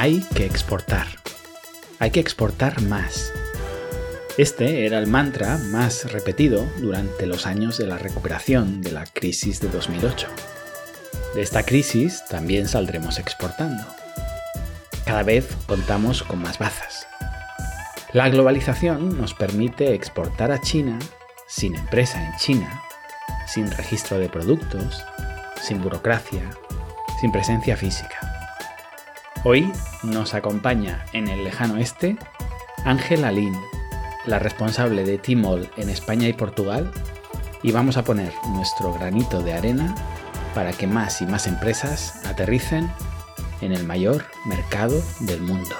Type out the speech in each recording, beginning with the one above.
hay que exportar. Hay que exportar más. Este era el mantra más repetido durante los años de la recuperación de la crisis de 2008. De esta crisis también saldremos exportando. Cada vez contamos con más bazas. La globalización nos permite exportar a China sin empresa en China, sin registro de productos, sin burocracia, sin presencia física. Hoy nos acompaña en el lejano este Ángela Lin, la responsable de Timol en España y Portugal, y vamos a poner nuestro granito de arena para que más y más empresas aterricen en el mayor mercado del mundo.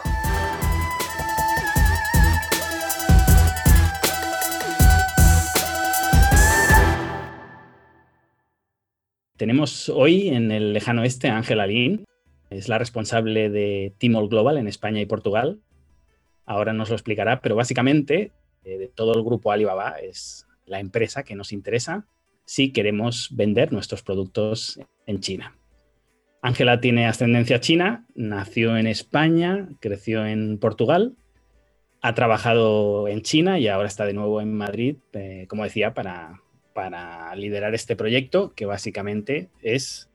Tenemos hoy en el lejano oeste a Ángela Lin, es la responsable de Timol Global en España y Portugal. Ahora nos lo explicará, pero básicamente eh, de todo el grupo Alibaba es la empresa que nos interesa si queremos vender nuestros productos en China. Ángela tiene ascendencia china, nació en España, creció en Portugal, ha trabajado en China y ahora está de nuevo en Madrid, eh, como decía, para, para liderar este proyecto que básicamente es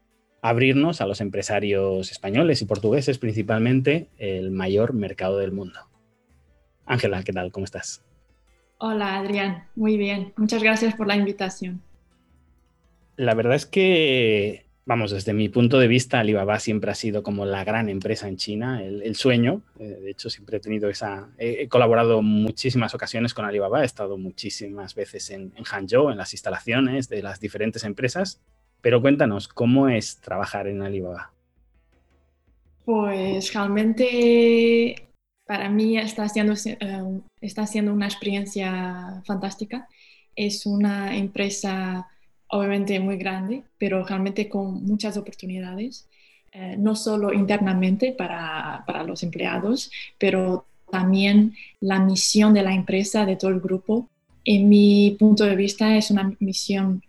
abrirnos a los empresarios españoles y portugueses principalmente el mayor mercado del mundo. Ángela, ¿qué tal? ¿Cómo estás? Hola Adrián, muy bien. Muchas gracias por la invitación. La verdad es que, vamos, desde mi punto de vista, Alibaba siempre ha sido como la gran empresa en China, el, sueño. Eh, de hecho, siempre he tenido esa... He, colaborado muchísimas ocasiones con Alibaba, he estado muchísimas veces en, en Hangzhou, en las instalaciones de las diferentes empresas. Pero cuéntanos, ¿cómo es trabajar en Alibaba? Pues realmente para mí está siendo, eh, está siendo una experiencia fantástica. Es una empresa obviamente muy grande, pero realmente con muchas oportunidades, eh, no solo internamente para, para, los empleados, pero también la misión de la empresa, de todo el grupo. En mi punto de vista es una misión,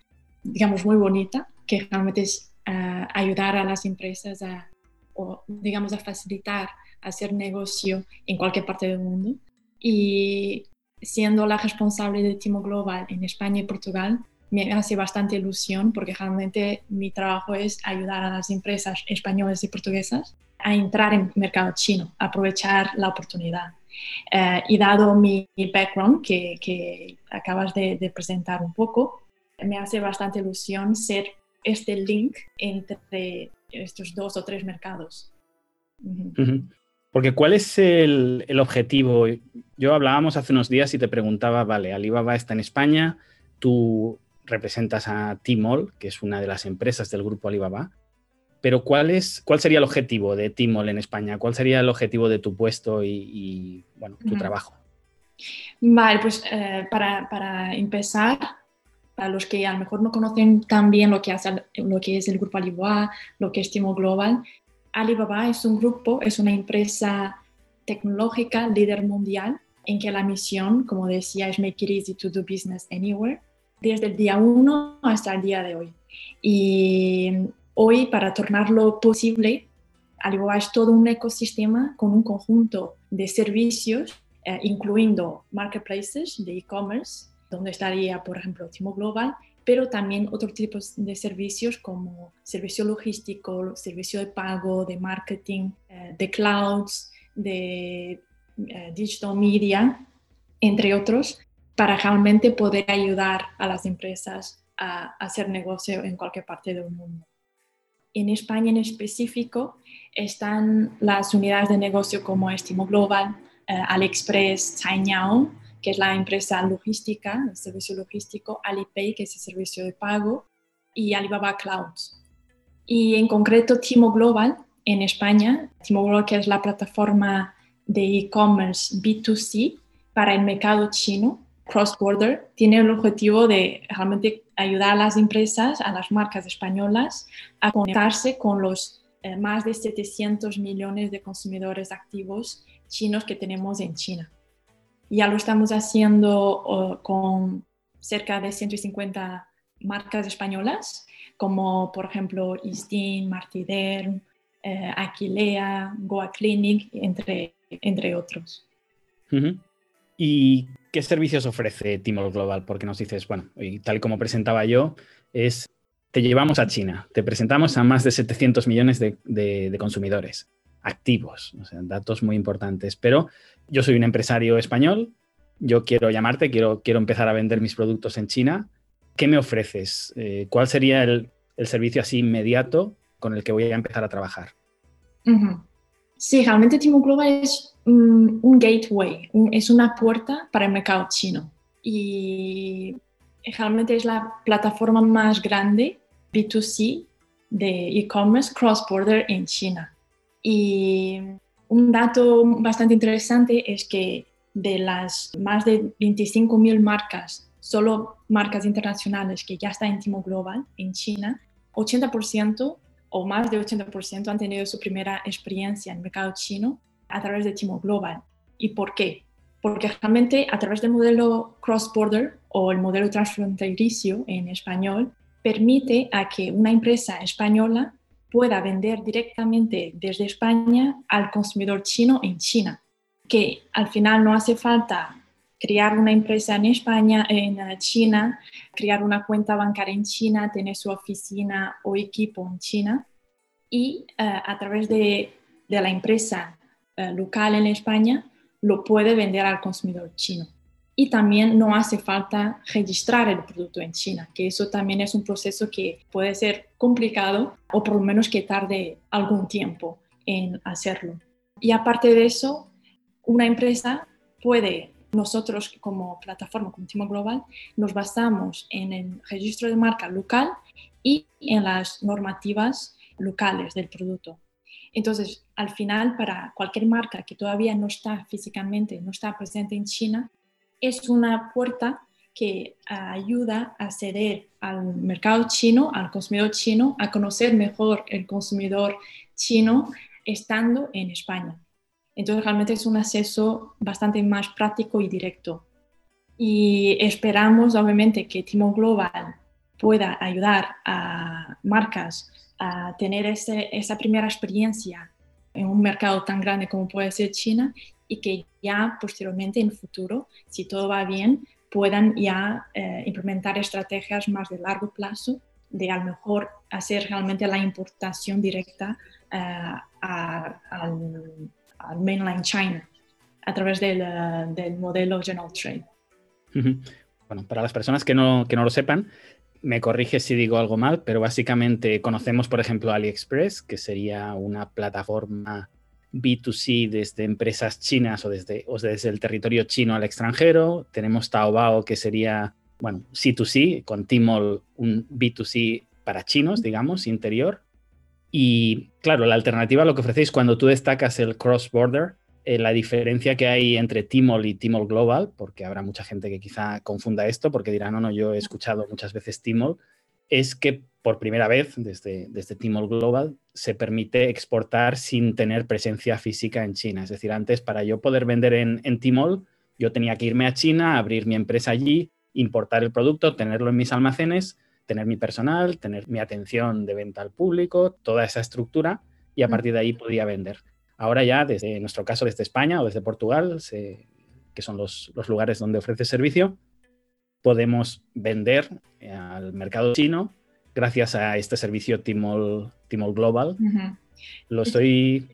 digamos, muy bonita, que realmente es eh, ayudar a las empresas a, o, digamos, a facilitar hacer negocio en cualquier parte del mundo. Y siendo la responsable de Timo Global en España y Portugal, me hace bastante ilusión porque realmente mi trabajo es ayudar a las empresas españolas y portuguesas a entrar en el mercado chino, aprovechar la oportunidad. Eh, y dado mi, background que, que acabas de, de, presentar un poco, me hace bastante ilusión ser este link entre estos dos o tres mercados. Porque ¿cuál es el, objetivo? Yo hablábamos hace unos días y te preguntaba, vale, Alibaba está en España, tú representas a Tmall, que es una de las empresas del grupo Alibaba, pero ¿cuál, es, cuál sería el objetivo de Tmall en España? ¿Cuál sería el objetivo de tu puesto y, bueno, tu trabajo? Vale, pues eh, para, para, empezar, para los que a lo mejor no conocen tan bien lo que, es el grupo Alibaba, lo que es Timo Global, Alibaba es un grupo, es una empresa tecnológica líder mundial en que la misión, como decía, es make it easy to do business anywhere, desde el día 1 hasta el día de hoy. Y hoy, para tornarlo posible, Alibaba es todo un ecosistema con un conjunto de servicios, eh, incluyendo marketplaces de e-commerce, donde estaría, por ejemplo, Timo Global, pero también otros tipos de servicios como servicio logístico, servicio de pago, de marketing, eh, de clouds, de eh, digital media, entre otros, para realmente poder ayudar a las empresas a, hacer negocio en cualquier parte del mundo. En España en específico están las unidades de negocio como Estimo Global, eh, AliExpress, Cainiao, que es la empresa logística, el servicio logístico, Alipay, que es el servicio de pago, y Alibaba Clouds. Y en concreto, Timo Global en España, Timo Global, que es la plataforma de e-commerce B2C para el mercado chino, cross-border, tiene el objetivo de realmente ayudar a las empresas, a las marcas españolas, a conectarse con los eh, más de 700 millones de consumidores activos chinos que tenemos en China. Ya lo estamos haciendo con cerca de 150 marcas españolas, como por ejemplo Istin, Martider, eh, Aquilea, Goa Clinic, entre, entre otros. ¿Y qué servicios ofrece Timor Global? Porque nos dices, bueno, y tal como presentaba yo, es te llevamos a China, te presentamos a más de 700 millones de, consumidores activos, o sea, datos muy importantes. Pero yo soy un empresario español, yo quiero llamarte, quiero, quiero empezar a vender mis productos en China. ¿Qué me ofreces? Eh, ¿Cuál sería el, servicio así inmediato con el que voy a empezar a trabajar? Sí, realmente Timo Global es un, gateway, es una puerta para el mercado chino. Y realmente es la plataforma más grande B2C de e-commerce cross-border en China. Y un dato bastante interesante es que de las más de 25.000 marcas, solo marcas internacionales que ya están en Timo Global en China, 80% o más de 80% han tenido su primera experiencia en el mercado chino a través de Timo Global. ¿Y por qué? Porque realmente a través del modelo cross-border o el modelo transfronterizo en español, permite a que una empresa española pueda vender directamente desde España al consumidor chino en China, que al final no hace falta crear una empresa en España, en China, crear una cuenta bancaria en China, tener su oficina o equipo en China. Y eh, a través de, la empresa eh, local en España lo puede vender al consumidor chino y también no hace falta registrar el producto en China, que eso también es un proceso que puede ser complicado o por lo menos que tarde algún tiempo en hacerlo. Y aparte de eso, una empresa puede, nosotros como plataforma, como Timo Global, nos basamos en el registro de marca local y en las normativas locales del producto. Entonces, al final, para cualquier marca que todavía no está físicamente, no está presente en China, es una puerta que ayuda a acceder al mercado chino, al consumidor chino, a conocer mejor el consumidor chino estando en España. Entonces realmente es un acceso bastante más práctico y directo. Y esperamos obviamente que Timo Global pueda ayudar a marcas a tener esa primera experiencia en un mercado tan grande como puede ser China y que ya posteriormente en futuro, si todo va bien, puedan ya eh, implementar estrategias más de largo plazo de a lo mejor hacer realmente la importación directa eh, al, mainland China a través del, eh, del, modelo General Trade. Bueno, para las personas que no, que no lo sepan, me corrige si digo algo mal, pero básicamente conocemos, por ejemplo, AliExpress, que sería una plataforma B2C desde empresas chinas o desde, o desde el territorio chino al extranjero. Tenemos Taobao, que sería, bueno, C2C, con Tmall un B2C para chinos, digamos, interior. Y claro, la alternativa a lo que ofrecéis cuando tú destacas el cross-border, eh, la diferencia que hay entre Tmall y Tmall Global, porque habrá mucha gente que quizá confunda esto, porque dirá, no, no, yo he escuchado muchas veces Tmall, es que por primera vez desde, desde Tmall Global se permite exportar sin tener presencia física en China. Es decir, antes para yo poder vender en, en Tmall, yo tenía que irme a China, abrir mi empresa allí, importar el producto, tenerlo en mis almacenes, tener mi personal, tener mi atención de venta al público, toda esa estructura y a partir de ahí podía vender. Ahora ya, desde nuestro caso, desde España o desde Portugal, que son los, los lugares donde ofrece servicio, podemos vender al mercado chino gracias a este servicio Timol, Global. ¿Lo estoy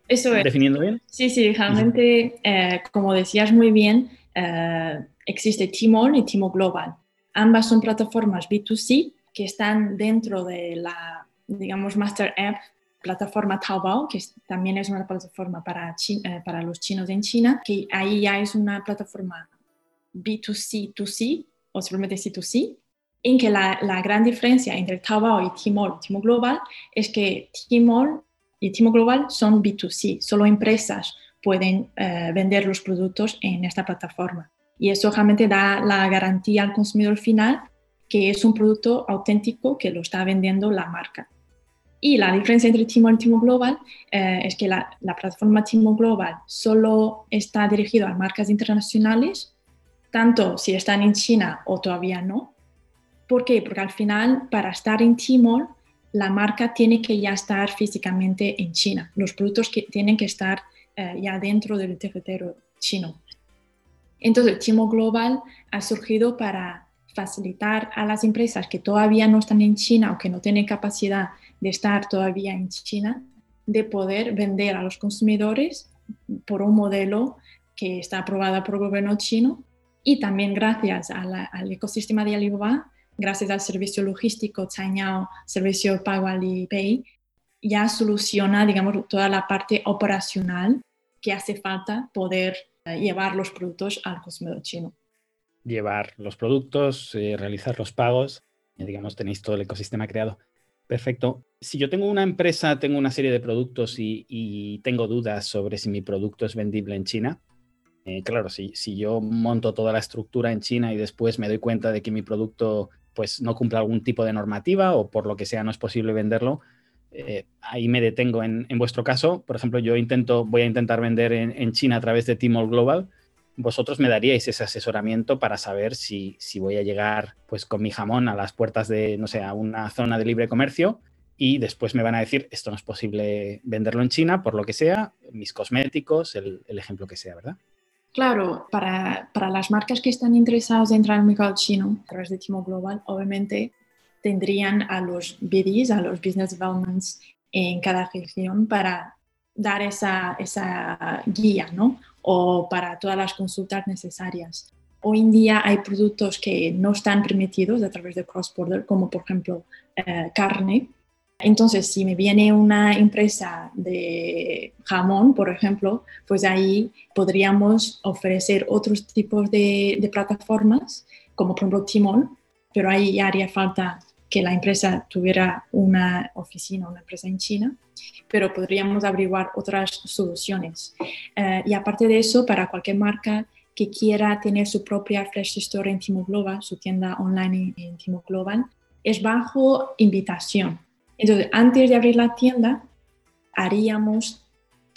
definiendo bien? Sí, sí, realmente, eh, como decías muy bien, eh, existe Timol y Timol Global. Ambas son plataformas B2C que están dentro de la, digamos, Master App, plataforma Taobao, que también es una plataforma para, eh, para los chinos en China, que ahí ya es una plataforma B2C2C o simplemente C2C, en que la, gran diferencia entre Taobao y Tmall, Tmall Global, es que Tmall y Tmall Global son B2C, solo empresas pueden eh, vender los productos en esta plataforma. Y eso realmente da la garantía al consumidor final que es un producto auténtico que lo está vendiendo la marca. Y la diferencia entre Tmall y Tmall Global eh, es que la, la plataforma Tmall Global solo está dirigida a marcas internacionales, tanto si están en China o todavía no, ¿Por qué? Porque al final, para estar en Tmall, la marca tiene que ya estar físicamente en China. Los productos que tienen que estar eh, ya dentro del territorio chino. Entonces, Timo Global ha surgido para facilitar a las empresas que todavía no están en China o que no tienen capacidad de estar todavía en China, de poder vender a los consumidores por un modelo que está aprobado por el gobierno chino y también gracias al ecosistema de Alibaba, gracias al servicio logístico Cainiao, servicio pago Alipay, ya soluciona, digamos, toda la parte operacional que hace falta poder eh, llevar los productos al consumidor chino. Llevar los productos, eh, realizar los pagos, digamos, tenéis todo el ecosistema creado. Perfecto. Si yo tengo una empresa, tengo una serie de productos y, tengo dudas sobre si mi producto es vendible en China, eh, claro, si, yo monto toda la estructura en China y después me doy cuenta de que mi producto pues, no cumple algún tipo de normativa o por lo que sea no es posible venderlo, eh, ahí me detengo. En, vuestro caso, por ejemplo, yo intento, voy a intentar vender en, China a través de Tmall Global. Vosotros me daríais ese asesoramiento para saber si, si, voy a llegar pues con mi jamón a las puertas de, no sé, a una zona de libre comercio y después me van a decir, esto no es posible venderlo en China, por lo que sea, mis cosméticos, el, ejemplo que sea, ¿verdad? Claro, para, para, las marcas que están interesadas en entrar al mercado chino a través de Timo Global, obviamente tendrían a los BDs, a los Business Developments en cada región para dar esa, esa guía, ¿no? O para todas las consultas necesarias. Hoy en día hay productos que no están permitidos a través de cross-border, como por ejemplo eh, carne. Entonces, si me viene una empresa de jamón, por ejemplo, pues ahí podríamos ofrecer otros tipos de, plataformas, como por ejemplo Timon, pero ahí ya haría falta que la empresa tuviera una oficina, una empresa en China, pero podríamos averiguar otras soluciones. Eh, y aparte de eso, para cualquier marca que quiera tener su propia Flash Store en Timo Global, su tienda online en Timo Global, es bajo invitación. Entonces, antes de abrir la tienda, haríamos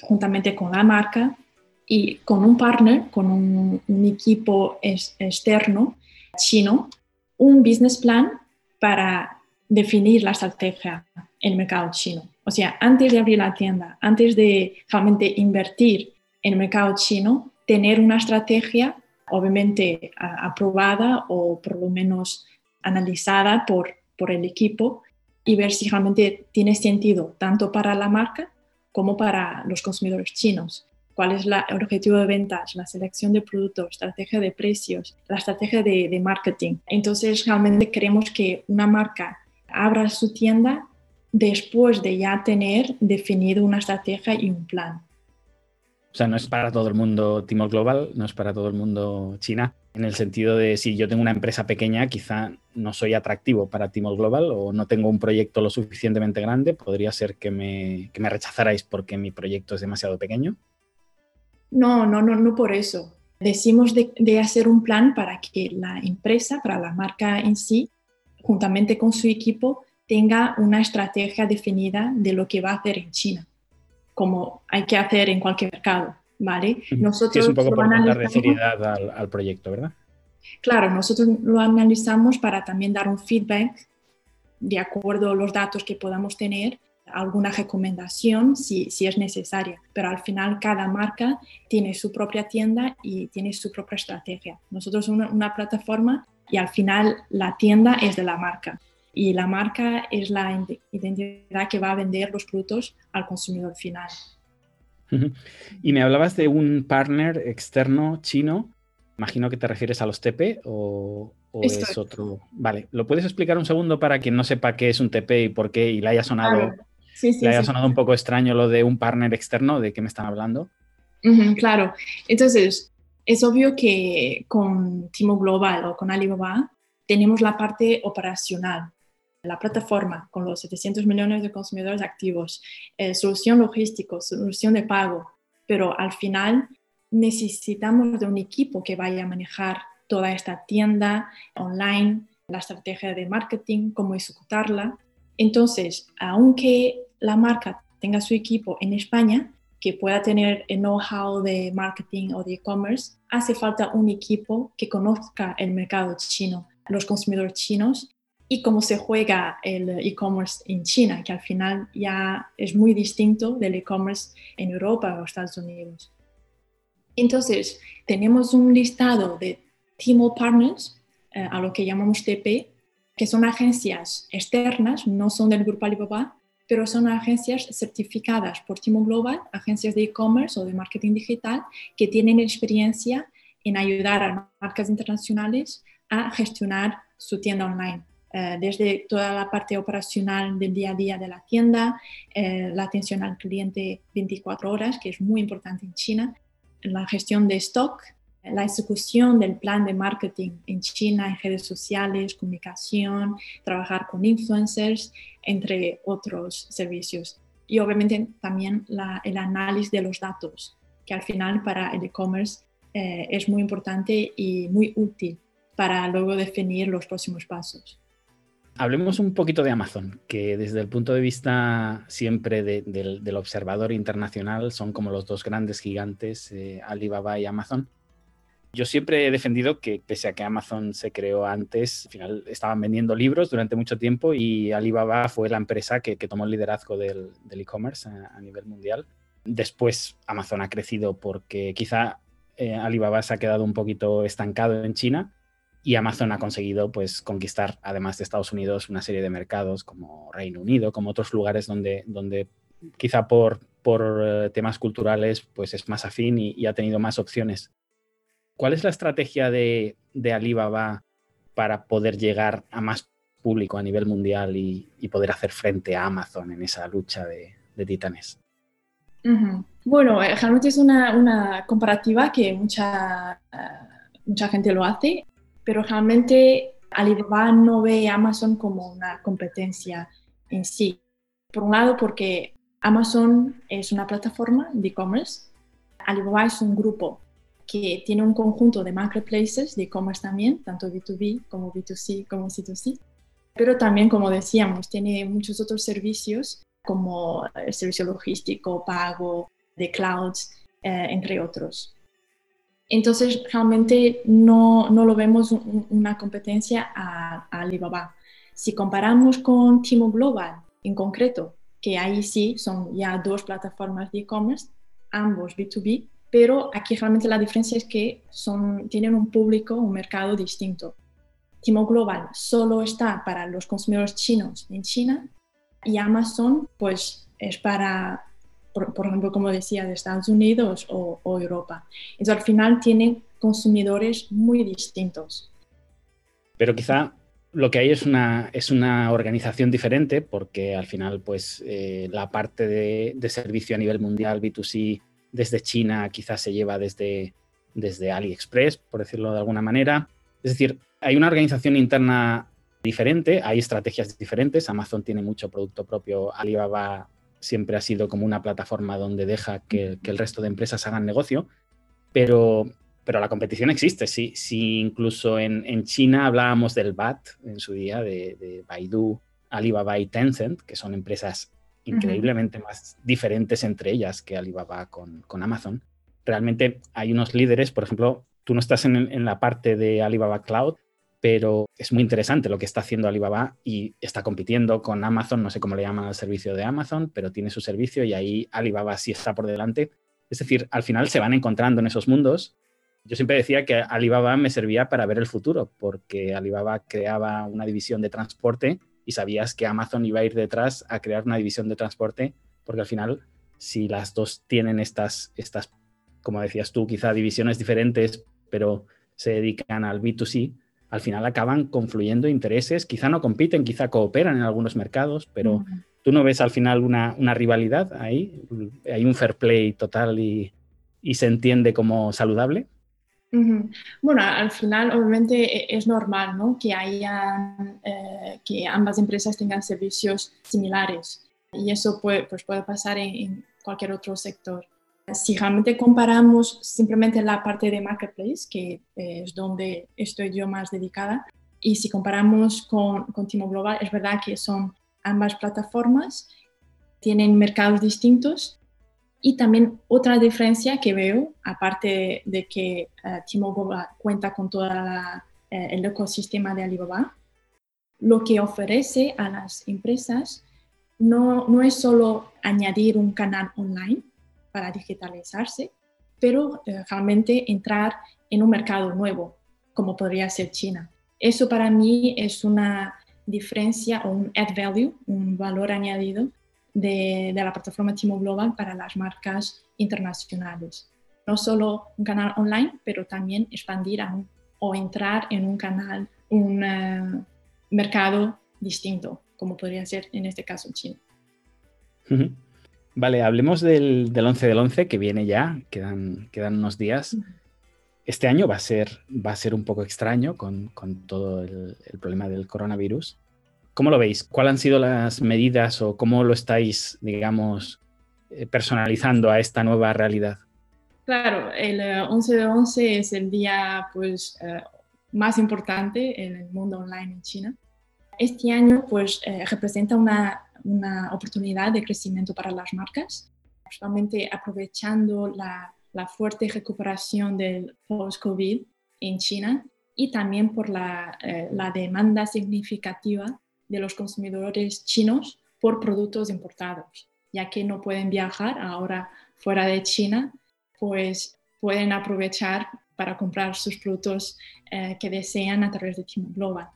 juntamente con la marca y con un partner, con un, equipo externo chino, un business plan para definir la estrategia en el mercado chino. O sea, antes de abrir la tienda, antes de realmente invertir en el mercado chino, tener una estrategia obviamente aprobada o por lo menos analizada por, por el equipo y ver si realmente tiene sentido tanto para la marca como para los consumidores chinos cuál es el objetivo de ventas, la selección de productos, estrategia de precios, la estrategia de, marketing. Entonces, realmente queremos que una marca abra su tienda después de ya tener definido una estrategia y un plan. O sea, no es para todo el mundo Timor Global, no es para todo el mundo China, en el sentido de si yo tengo una empresa pequeña, quizá no soy atractivo para Timor Global o no tengo un proyecto lo suficientemente grande, podría ser que me, que me rechazarais porque mi proyecto es demasiado pequeño. No, no, no, no por eso. Decimos de, hacer un plan para que la empresa, para la marca en sí, juntamente con su equipo, tenga una estrategia definida de lo que va a hacer en China, como hay que hacer en cualquier mercado, ¿vale? Nosotros es un poco por darle seriedad al, al proyecto, ¿verdad? Claro, nosotros lo analizamos para también dar un feedback de acuerdo a los datos que podamos tener alguna recomendación si, si, es necesaria, pero al final cada marca tiene su propia tienda y tiene su propia estrategia. Nosotros somos una, plataforma y al final la tienda es de la marca y la marca es la identidad que va a vender los productos al consumidor final. Y me hablabas de un partner externo chino. Imagino que te refieres a los TP o, es otro. Vale, ¿lo puedes explicar un segundo para quien no sepa qué es un TP y por qué y le haya sonado Sí, sí, Le haya sonado un poco extraño lo de un partner externo, ¿de qué me están hablando? claro, entonces es obvio que con Timo Global o con Alibaba tenemos la parte operacional, la plataforma con los 700 millones de consumidores activos, eh, solución logística, solución de pago, pero al final necesitamos de un equipo que vaya a manejar toda esta tienda online, la estrategia de marketing, cómo ejecutarla. Entonces, aunque la marca tenga su equipo en España, que pueda tener el know-how de marketing o de e-commerce, hace falta un equipo que conozca el mercado chino, los consumidores chinos y cómo se juega el e-commerce en China, que al final ya es muy distinto del e-commerce en Europa o Estados Unidos. Entonces, tenemos un listado de Tmall Partners, eh, a lo que llamamos TP, que son agencias externas, no son del grupo Alibaba, pero son agencias certificadas por Tmall Global, agencias de e-commerce o de marketing digital, que tienen experiencia en ayudar a marcas internacionales a gestionar su tienda online. Eh, desde toda la parte operacional del día a día de la tienda, eh, la atención al cliente 24 horas, que es muy importante en China, la gestión de stock, la ejecución del plan de marketing en China, en redes sociales, comunicación, trabajar con influencers, entre otros servicios. Y obviamente también el análisis de los datos, que al final para el e-commerce eh, es muy importante y muy útil para luego definir los próximos pasos. Hablemos un poquito de Amazon, que desde el punto de vista siempre del, observador internacional son como los dos grandes gigantes, eh, Alibaba y Amazon. Yo siempre he defendido que pese a que Amazon se creó antes, al final estaban vendiendo libros durante mucho tiempo y Alibaba fue la empresa que, tomó el liderazgo del e-commerce a, nivel mundial. Después Amazon ha crecido porque quizá eh, Alibaba se ha quedado un poquito estancado en China y Amazon ha conseguido pues, conquistar, además de Estados Unidos, una serie de mercados como Reino Unido, como otros lugares donde, donde quizá por, por eh, temas culturales pues, es más afín y, ha tenido más opciones. ¿Cuál es la estrategia de, de, Alibaba para poder llegar a más público a nivel mundial y, poder hacer frente a Amazon en esa lucha de, titanes? Bueno, eh, realmente es una, una comparativa que mucha, eh, mucha gente lo hace pero realmente Alibaba no ve Amazon como una competencia en sí. Por un lado, porque Amazon es una plataforma de e-commerce, Alibaba es un grupo que tiene un conjunto de marketplaces de e-commerce también, tanto B2B como B2C como C2C, pero también, como decíamos, tiene muchos otros servicios como el servicio logístico, pago, de clouds, eh, entre otros. Entonces, realmente no, no lo vemos una competencia a, Alibaba. Si comparamos con Timo Global en concreto, que ahí sí son ya dos plataformas de e-commerce, ambos B2B, pero aquí realmente la diferencia es que son, tienen un público, un mercado distinto. Timo Global solo está para los consumidores chinos en China y Amazon pues es para por, ejemplo, como decía, de Estados Unidos o, Europa. Entonces, al final tienen consumidores muy distintos. Pero quizá lo que hay es una, es una organización diferente porque al final pues eh, la parte de, servicio a nivel mundial B2C desde China quizás se lleva desde, desde AliExpress, por decirlo de alguna manera. Es decir, hay una organización interna diferente, hay estrategias diferentes. Amazon tiene mucho producto propio, Alibaba siempre ha sido como una plataforma donde deja que, el resto de empresas hagan negocio, pero, pero la competición existe. Si, si incluso en, China hablábamos del BAT en su día, de, Baidu, Alibaba y Tencent, que son empresas increíblemente más diferentes entre ellas que Alibaba con, con, Amazon. Realmente hay unos líderes, por ejemplo, tú no estás en, en la parte de Alibaba Cloud, pero es muy interesante lo que está haciendo Alibaba y está compitiendo con Amazon, no sé cómo le llaman al servicio de Amazon, pero tiene su servicio y ahí Alibaba sí está por delante. Es decir, al final se van encontrando en esos mundos. Yo siempre decía que Alibaba me servía para ver el futuro, porque Alibaba creaba una división de transporte y sabías que Amazon iba a ir detrás a crear una división de transporte, porque al final, si las dos tienen estas, estas como decías tú, quizá divisiones diferentes, pero se dedican al B2C, al final acaban confluyendo intereses, quizá no compiten, quizá cooperan en algunos mercados, pero tú no ves al final una, rivalidad ahí, hay un fair play total y, se entiende como saludable. Bueno, al final obviamente e, es normal ¿no? que, haya, eh, que ambas empresas tengan servicios similares y eso puede, pues puede pasar en cualquier otro sector. Si realmente comparamos simplemente la parte de Marketplace, que es donde estoy yo más dedicada, y si comparamos con, con Timo Global, es verdad que son ambas plataformas, tienen mercados distintos y también otra diferencia que veo, aparte de que uh, Timo Global cuenta con todo eh, el ecosistema de Alibaba, lo que ofrece a las empresas no, no es solo añadir un canal online para digitalizarse, pero eh, realmente entrar en un mercado nuevo, como podría ser China. Eso para mí es una diferencia o un add value, un valor añadido de, la plataforma Timo Global para las marcas internacionales. No solo un canal online, pero también expandir o entrar en un canal, un eh, mercado distinto, como podría ser en este caso China. Vale, hablemos del, 11 del 11 que viene ya, quedan, quedan unos días. Este año va a ser, va a ser un poco extraño con, todo el, problema del coronavirus. ¿Cómo lo veis? ¿Cuáles han sido las medidas o cómo lo estáis, digamos, eh, personalizando a esta nueva realidad? Claro, el 11 de 11 es el día pues, eh, más importante en el mundo online en China. Este año pues, eh, representa una una oportunidad de crecimiento para las marcas, principalmente aprovechando la, fuerte recuperación del post-COVID en China y también por la, eh, la, demanda significativa de los consumidores chinos por productos importados, ya que no pueden viajar ahora fuera de China, pues pueden aprovechar para comprar sus productos eh, que desean a través de Timo Global.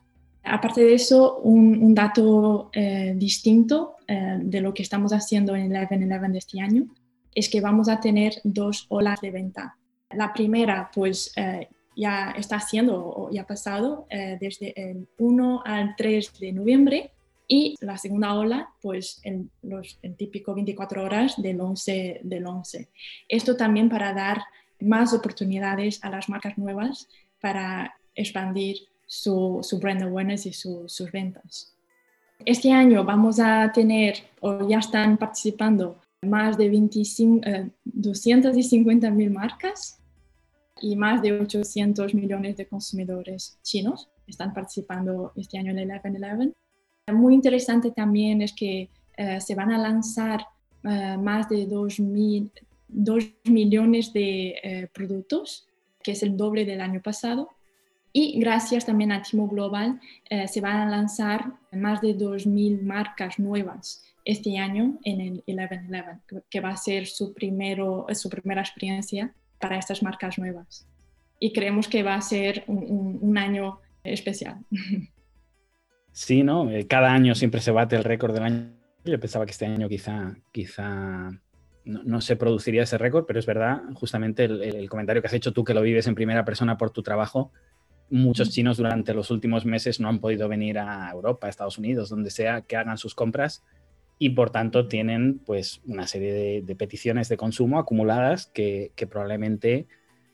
Aparte de eso, un, dato eh, distinto eh, de lo que estamos haciendo en 11-11 de este año es que vamos a tener dos olas de venta. La primera, pues eh, ya está haciendo o ya ha pasado desde el 1 al 3 de noviembre y la segunda ola, pues en los el típico 24 horas del 11 del 11. Esto también para dar más oportunidades a las marcas nuevas para expandir su, brand awareness y sus ventas. Este año vamos a tener, o ya están participando, más de 25, 250 eh, mil marcas y más de 800 millones de consumidores chinos están participando este año en el 11-11. Muy interesante también es que eh, se van a lanzar eh, más de 2, 2 millones de productos, que es el doble del año pasado, y gracias también a Timo Global eh, se van a lanzar más de 2.000 marcas nuevas este año en el 11-11, que va a ser su, primero, su primera experiencia para estas marcas nuevas. Y creemos que va a ser un, año especial. Sí, ¿no? Eh, cada año siempre se bate el récord del año. Yo pensaba que este año quizá, quizá no, se produciría ese récord, pero es verdad, justamente el, comentario que has hecho tú, que lo vives en primera persona por tu trabajo, muchos chinos durante los últimos meses no han podido venir a Europa, a Estados Unidos, donde sea que hagan sus compras y por tanto tienen pues una serie de, peticiones de consumo acumuladas que, probablemente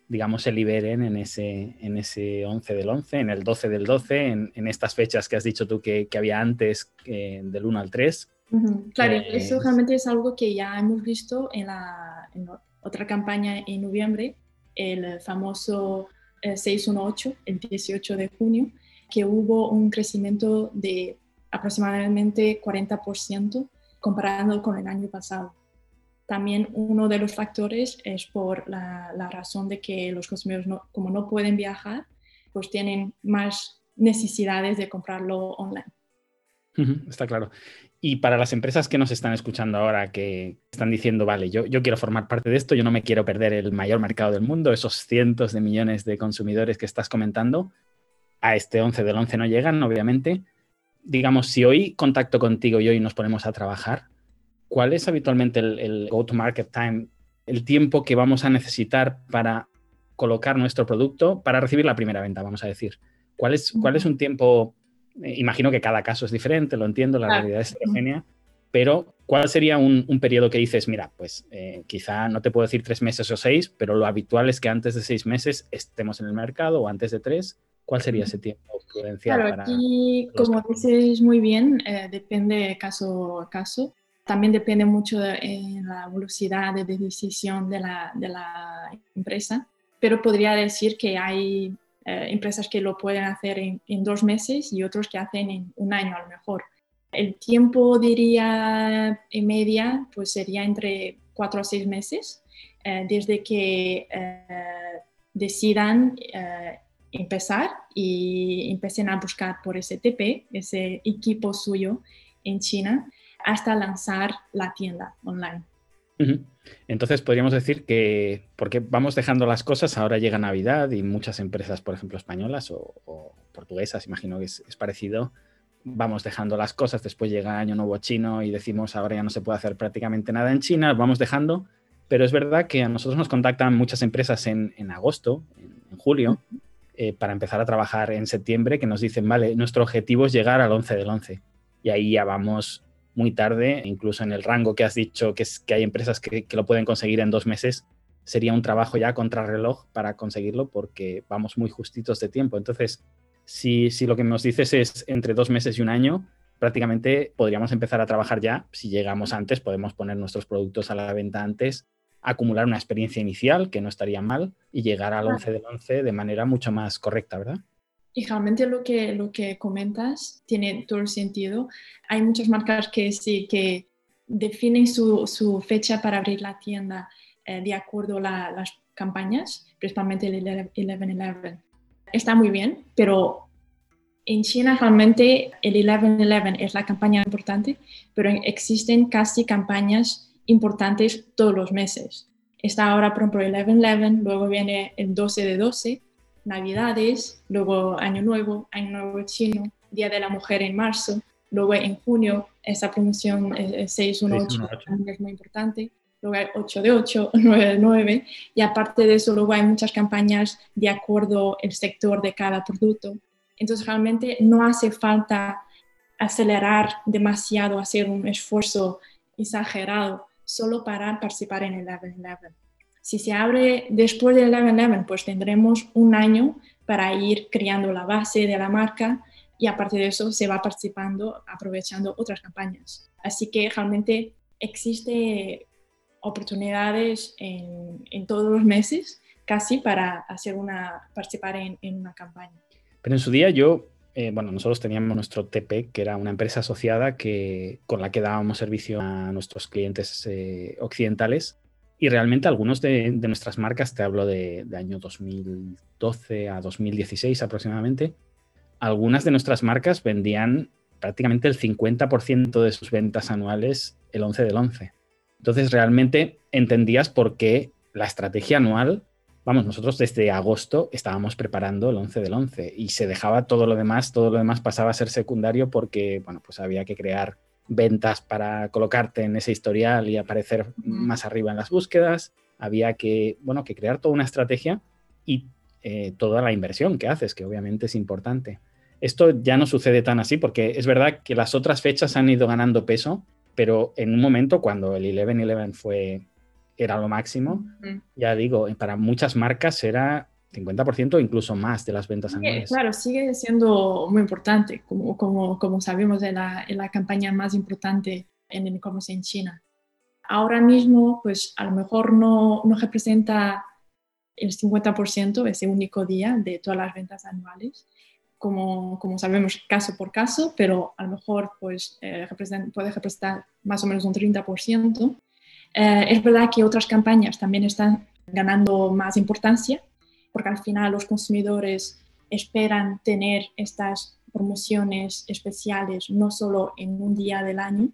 digamos se liberen en ese, en ese 11 del 11, en el 12 del 12, en, estas fechas que has dicho tú que, había antes del 1 al 3. Claro, eso realmente es algo que ya hemos visto en, la, en otra campaña en noviembre, el famoso 618, eh, el 18 de junio, que hubo un crecimiento de aproximadamente 40% comparado con el año pasado. También uno de los factores es por la, razón de que los consumidores, como no pueden viajar, pues tienen más necesidades de comprarlo online. Está claro. Y para las empresas que nos están escuchando ahora, que están diciendo, vale, yo, yo quiero formar parte de esto, yo no me quiero perder el mayor mercado del mundo, esos cientos de millones de consumidores que estás comentando, a este 11 del 11 no llegan, obviamente. Digamos, si hoy contacto contigo y hoy nos ponemos a trabajar, ¿cuál es habitualmente el, go-to-market time, el tiempo que vamos a necesitar para colocar nuestro producto para recibir la primera venta, vamos a decir? ¿Cuál es, cuál es un tiempo imagino que cada caso es diferente, lo entiendo, la realidad es heterogénea, pero ¿cuál sería un, periodo que dices, mira, pues eh, quizá no te puedo decir tres meses o seis, pero lo habitual es que antes de seis meses estemos en el mercado o antes de tres? ¿Cuál sería ese tiempo prudencial? Claro, aquí, como dices muy bien, eh, depende caso a caso. También depende mucho de la velocidad de decisión de la, de la empresa, pero podría decir que hay eh, empresas que lo pueden hacer en, dos meses y otros que hacen en un año a lo mejor. El tiempo, diría, en media, pues sería entre cuatro o seis meses, eh, desde que eh, decidan empezar y empecé a buscar por ese TP, ese equipo suyo en China, hasta lanzar la tienda online. Entonces podríamos decir que, porque vamos dejando las cosas, ahora llega Navidad y muchas empresas, por ejemplo, españolas o, portuguesas, imagino que es, parecido, vamos dejando las cosas, después llega Año Nuevo Chino y decimos ahora ya no se puede hacer prácticamente nada en China, vamos dejando, pero es verdad que a nosotros nos contactan muchas empresas en, agosto, en, julio, eh, para empezar a trabajar en septiembre, que nos dicen, vale, nuestro objetivo es llegar al 11 del 11. Y ahí ya vamos muy tarde, incluso en el rango que has dicho, que, es, que hay empresas que, lo pueden conseguir en dos meses, sería un trabajo ya contrarreloj para conseguirlo porque vamos muy justitos de tiempo. Entonces, si, si lo que nos dices es entre dos meses y un año, prácticamente podríamos empezar a trabajar ya. Si llegamos antes, podemos poner nuestros productos a la venta antes, acumular una experiencia inicial, que no estaría mal, y llegar al 11 del 11 de manera mucho más correcta, ¿verdad? Y realmente lo que, lo que comentas tiene todo el sentido. Hay muchas marcas que sí, que definen su, su fecha para abrir la tienda eh, de acuerdo a las campañas, principalmente el 11-11. Está muy bien, pero en China realmente el 11-11 es la campaña importante, pero existen casi campañas importantes todos los meses. Está ahora, por ejemplo, el 11-11, luego viene el 12 de 12, Navidades, luego Año Nuevo, Año Nuevo Chino, Día de la Mujer en marzo, luego en junio esa promoción 618 es muy importante, luego hay 8 de 8, 9 de 9 y aparte de eso luego hay muchas campañas de acuerdo el sector de cada producto. Entonces realmente no hace falta acelerar demasiado, hacer un esfuerzo exagerado solo para participar en el 11-11. Si se abre después del 11-11, pues tendremos un año para ir creando la base de la marca y aparte de eso se va participando, aprovechando otras campañas. Así que realmente existe oportunidades en, todos los meses casi para hacer una, participar en, una campaña. Pero en su día yo, eh, bueno, nosotros teníamos nuestro TP, que era una empresa asociada que, con la que dábamos servicio a nuestros clientes eh, occidentales y realmente algunos de, nuestras marcas, te hablo de, año 2012 a 2016 aproximadamente, algunas de nuestras marcas vendían prácticamente el 50% de sus ventas anuales el 11 del 11. Entonces realmente entendías por qué la estrategia anual, vamos, nosotros desde agosto estábamos preparando el 11 del 11 y se dejaba todo lo demás, todo lo demás pasaba a ser secundario porque, bueno, pues había que crear ventas para colocarte en ese historial y aparecer más arriba en las búsquedas. Había que, bueno, que crear toda una estrategia y eh, toda la inversión que haces, que obviamente es importante. Esto ya no sucede tan así porque es verdad que las otras fechas han ido ganando peso, pero en un momento cuando el 11-11 fue, era lo máximo, ya digo, para muchas marcas era 50% o incluso más de las ventas anuales. Claro, sigue siendo muy importante, como, como, como sabemos, es la, la campaña más importante en el e-commerce en China. Ahora mismo, pues a lo mejor no, no representa el 50% ese único día de todas las ventas anuales, como, como sabemos caso por caso, pero a lo mejor pues, eh, puede representar más o menos un 30%. Eh, es verdad que otras campañas también están ganando más importancia, porque al final los consumidores esperan tener estas promociones especiales no solo en un día del año,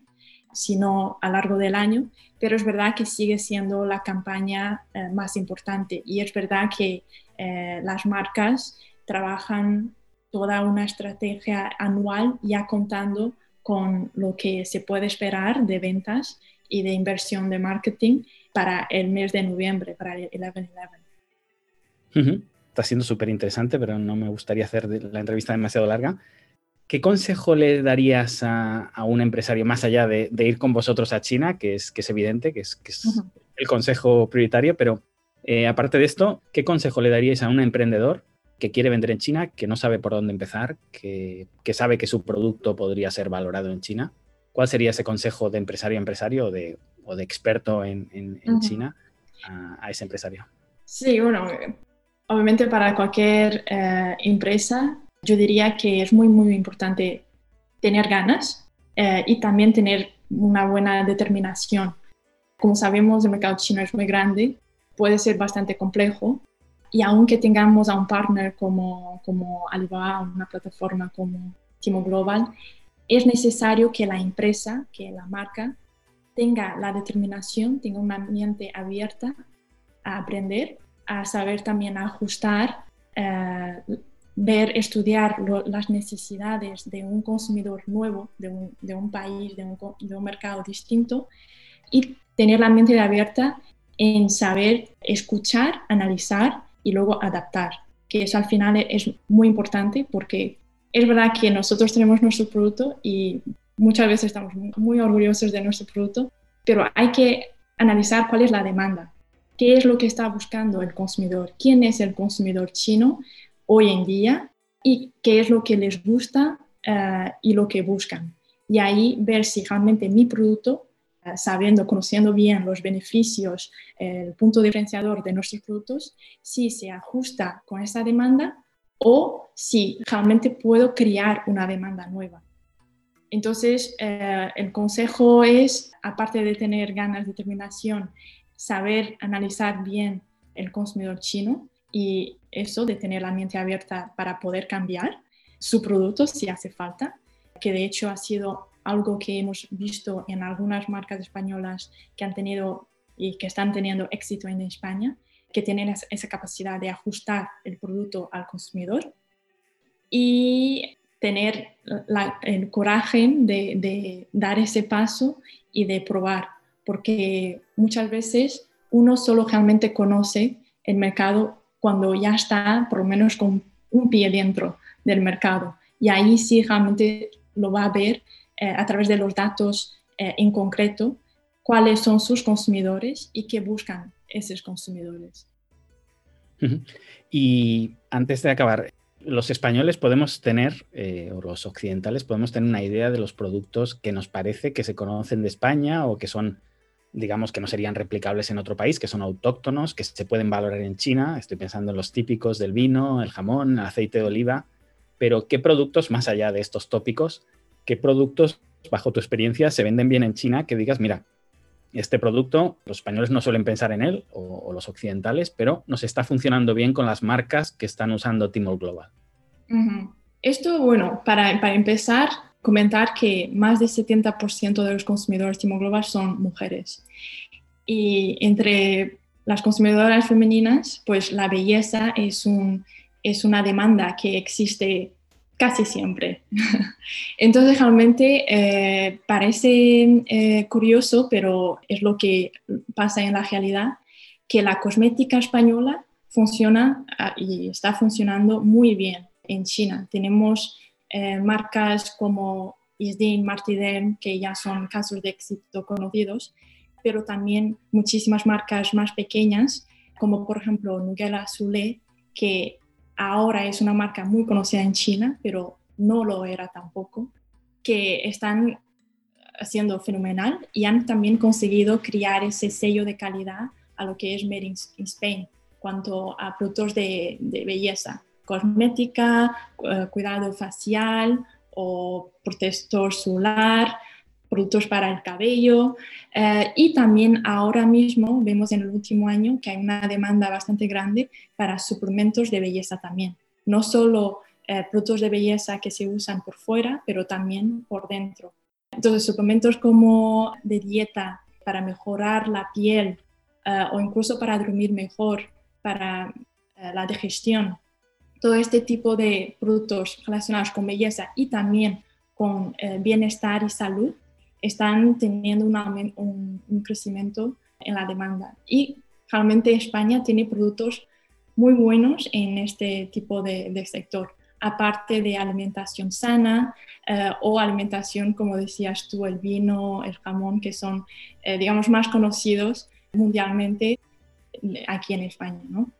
sino a lo largo del año, pero es verdad que sigue siendo la campaña eh, más importante y es verdad que eh, las marcas trabajan toda una estrategia anual ya contando con lo que se puede esperar de ventas y de inversión de marketing para el mes de noviembre, para el 11-11. Está siendo súper interesante, pero no me gustaría hacer la entrevista demasiado larga. ¿Qué consejo le darías a, un empresario más allá de, ir con vosotros a China, que es, que es evidente, que es, el consejo prioritario, pero eh, aparte de esto, ¿qué consejo le daríais a un emprendedor que quiere vender en China, que no sabe por dónde empezar, que, sabe que su producto podría ser valorado en China? ¿Cuál sería ese consejo de empresario a empresario o de, experto en, China a, a, ese empresario? Sí, bueno, Obviamente para cualquier eh, empresa yo diría que es muy, muy importante tener ganas eh, y también tener una buena determinación. Como sabemos, el mercado chino es muy grande, puede ser bastante complejo, y aunque tengamos a un partner como, como Alibaba, una plataforma como Timo Global, es necesario que la empresa, que la marca, tenga la determinación, tenga una mente abierta a aprender, a saber también ajustar, eh, ver, estudiar las necesidades de un consumidor nuevo, de un, país, de un, de un, mercado distinto y tener la mente abierta en saber escuchar, analizar y luego adaptar, que eso al final es muy importante porque es verdad que nosotros tenemos nuestro producto y muchas veces estamos muy orgullosos de nuestro producto, pero hay que analizar cuál es la demanda, qué es lo que está buscando el consumidor, quién es el consumidor chino hoy en día y qué es lo que les gusta eh, y lo que buscan. Y ahí ver si realmente mi producto, eh, sabiendo, conociendo bien los beneficios, el punto diferenciador de nuestros productos, si se ajusta con esa demanda o si realmente puedo crear una demanda nueva. Entonces, eh, el consejo es, aparte de tener ganas, de determinación, saber analizar bien el consumidor chino y eso de tener la mente abierta para poder cambiar su producto si hace falta, que de hecho ha sido algo que hemos visto en algunas marcas españolas que han tenido y que están teniendo éxito en España, que tienen esa capacidad de ajustar el producto al consumidor y tener el coraje de, dar ese paso y de probar porque muchas veces uno solo realmente conoce el mercado cuando ya está por lo menos con un pie dentro del mercado. Y ahí sí realmente lo va a ver eh, a través de los datos eh, en concreto cuáles son sus consumidores y qué buscan esos consumidores. Y antes de acabar, los españoles podemos tener, eh, o los occidentales, podemos tener una idea de los productos que nos parece que se conocen de España o que son digamos que no serían replicables en otro país, que son autóctonos, que se pueden valorar en China. Estoy pensando en los típicos del vino, el jamón, el aceite de oliva. Pero, ¿qué productos, más allá de estos tópicos, qué productos, bajo tu experiencia, se venden bien en China que digas, mira, este producto, los españoles no suelen pensar en él, o, los occidentales, pero nos está funcionando bien con las marcas que están usando Timor Global? Esto, bueno, para, para empezar, comentar que más del 70% de los consumidores Timo Global son mujeres. Y entre las consumidoras femeninas, pues la belleza es, un, es una demanda que existe casi siempre. Entonces realmente eh, parece eh, curioso, pero es lo que pasa en la realidad, que la cosmética española funciona ah, y está funcionando muy bien en China. Tenemos eh, marcas como Isdin, Martidem, que ya son casos de éxito conocidos, pero también muchísimas marcas más pequeñas, como por ejemplo Nugela Sule, que ahora es una marca muy conocida en China, pero no lo era tampoco, que están haciendo fenomenal y han también conseguido crear ese sello de calidad a lo que es Made in, Spain, cuanto a productos de belleza cosmética, eh, cuidado facial o protector solar, productos para el cabello. Eh, y también ahora mismo vemos en el último año que hay una demanda bastante grande para suplementos de belleza también. No solo eh, productos de belleza que se usan por fuera, pero también por dentro. Entonces, suplementos como de dieta para mejorar la piel o incluso para dormir mejor, para la digestión, todo este tipo de productos relacionados con belleza y también con eh, bienestar y salud están teniendo un, crecimiento en la demanda. Y realmente España tiene productos muy buenos en este tipo de, sector, aparte de alimentación sana eh, o alimentación, como decías tú, el vino, el jamón, que son, eh, digamos, más conocidos mundialmente aquí en España, ¿no?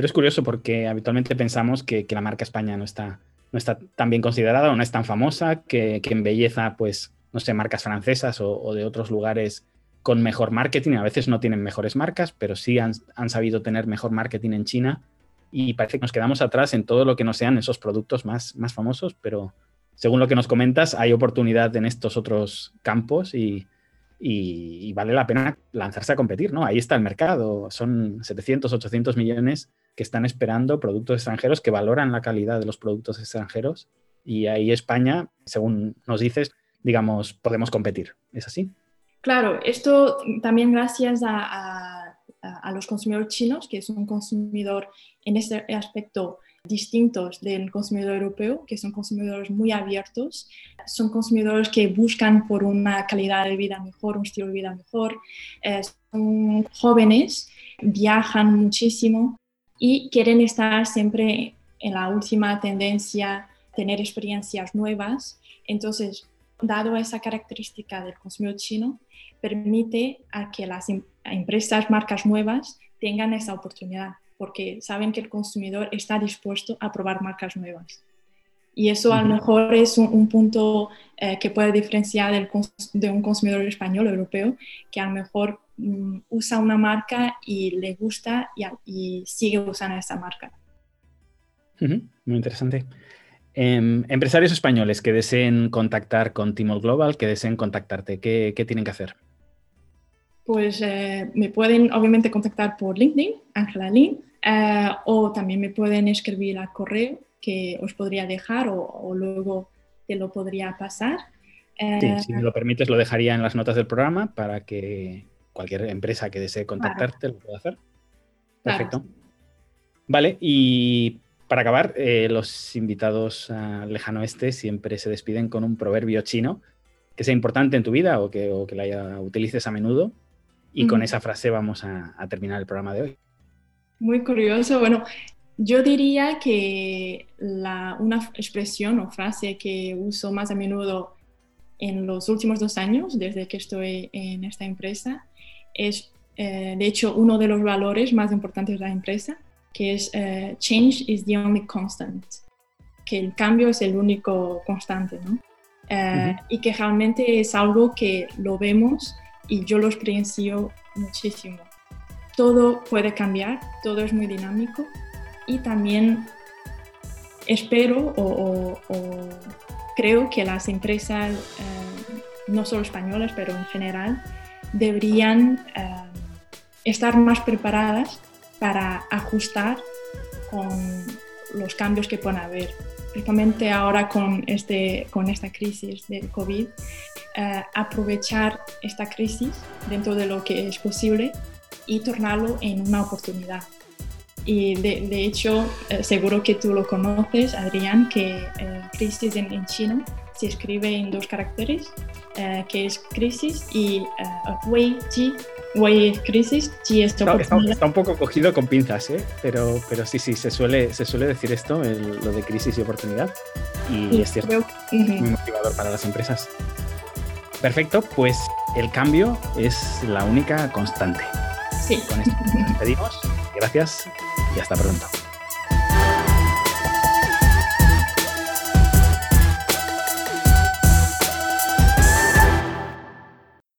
Pero es curioso porque habitualmente pensamos que, la marca España no está, no está tan bien considerada o no es tan famosa, que, en belleza, pues, no sé, marcas francesas o, de otros lugares con mejor marketing, a veces no tienen mejores marcas, pero sí han, sabido tener mejor marketing en China y parece que nos quedamos atrás en todo lo que no sean esos productos más, más famosos, pero según lo que nos comentas, hay oportunidad en estos otros campos y, y, vale la pena lanzarse a competir, ¿no? Ahí está el mercado, son 700, 800 millones que están esperando productos extranjeros, que valoran la calidad de los productos extranjeros y ahí España, según nos dices, digamos, podemos competir. ¿Es así? Claro, esto también gracias a, los consumidores chinos, que es un consumidor en este aspecto distintos del consumidor europeo, que son consumidores muy abiertos, son consumidores que buscan por una calidad de vida mejor, un estilo de vida mejor, eh, son jóvenes, viajan muchísimo y quieren estar siempre en la última tendencia, tener experiencias nuevas. Entonces, dado esa característica del consumidor chino, permite a que las em-, empresas, marcas nuevas tengan esa oportunidad porque saben que el consumidor está dispuesto a probar marcas nuevas. Y eso a lo mejor es un, punto eh, que puede diferenciar de un consumidor español o europeo que a lo mejor mm, usa una marca y le gusta y, sigue usando esa marca. Muy interesante. Em, empresarios españoles que deseen contactar con Timor Global, que deseen contactarte, ¿qué, qué tienen que hacer? Pues eh, me pueden obviamente contactar por LinkedIn, Angela Lin, eh, o también me pueden escribir al correo que os podría dejar o, luego te lo podría pasar. sí, eh, si me lo permites, lo dejaría en las notas del programa para que cualquier empresa que desee contactarte lo pueda hacer. Perfecto. Vale, y para acabar, eh, los invitados al lejano oeste siempre se despiden con un proverbio chino que sea importante en tu vida o que, o que la utilices a menudo. Y con esa frase vamos a terminar el programa de hoy. Muy curioso. Bueno, yo diría que una expresión o frase que uso más a menudo en los últimos dos años, desde que estoy en esta empresa, es eh, de hecho uno de los valores más importantes de la empresa, que es eh, change is the only constant, que el cambio es el único constante, ¿no? Eh, y que realmente es algo que lo vemos y yo lo experiencio muchísimo todo puede cambiar, todo es muy dinámico y también espero o, creo que las empresas, eh, no solo españolas, pero en general, deberían eh, estar más preparadas para ajustar con los cambios que puedan haber. Principalmente ahora con, este, con esta crisis del COVID, eh, aprovechar esta crisis dentro de lo que es posible y tornarlo en una oportunidad. Y de, de hecho, eh, seguro que tú lo conoces, Adrián, que eh, crisis en, en, chino se escribe en dos caracteres, eh, que es crisis y wei ji, wei es crisis, ji es oportunidad. Está, está, un poco cogido con pinzas, ¿eh? pero, pero sí, sí, se suele, se suele decir esto, lo de crisis y oportunidad, y, es cierto, muy motivador para las empresas. Perfecto, pues el cambio es la única constante. Sí. Con esto nos despedimos. Gracias y hasta pronto.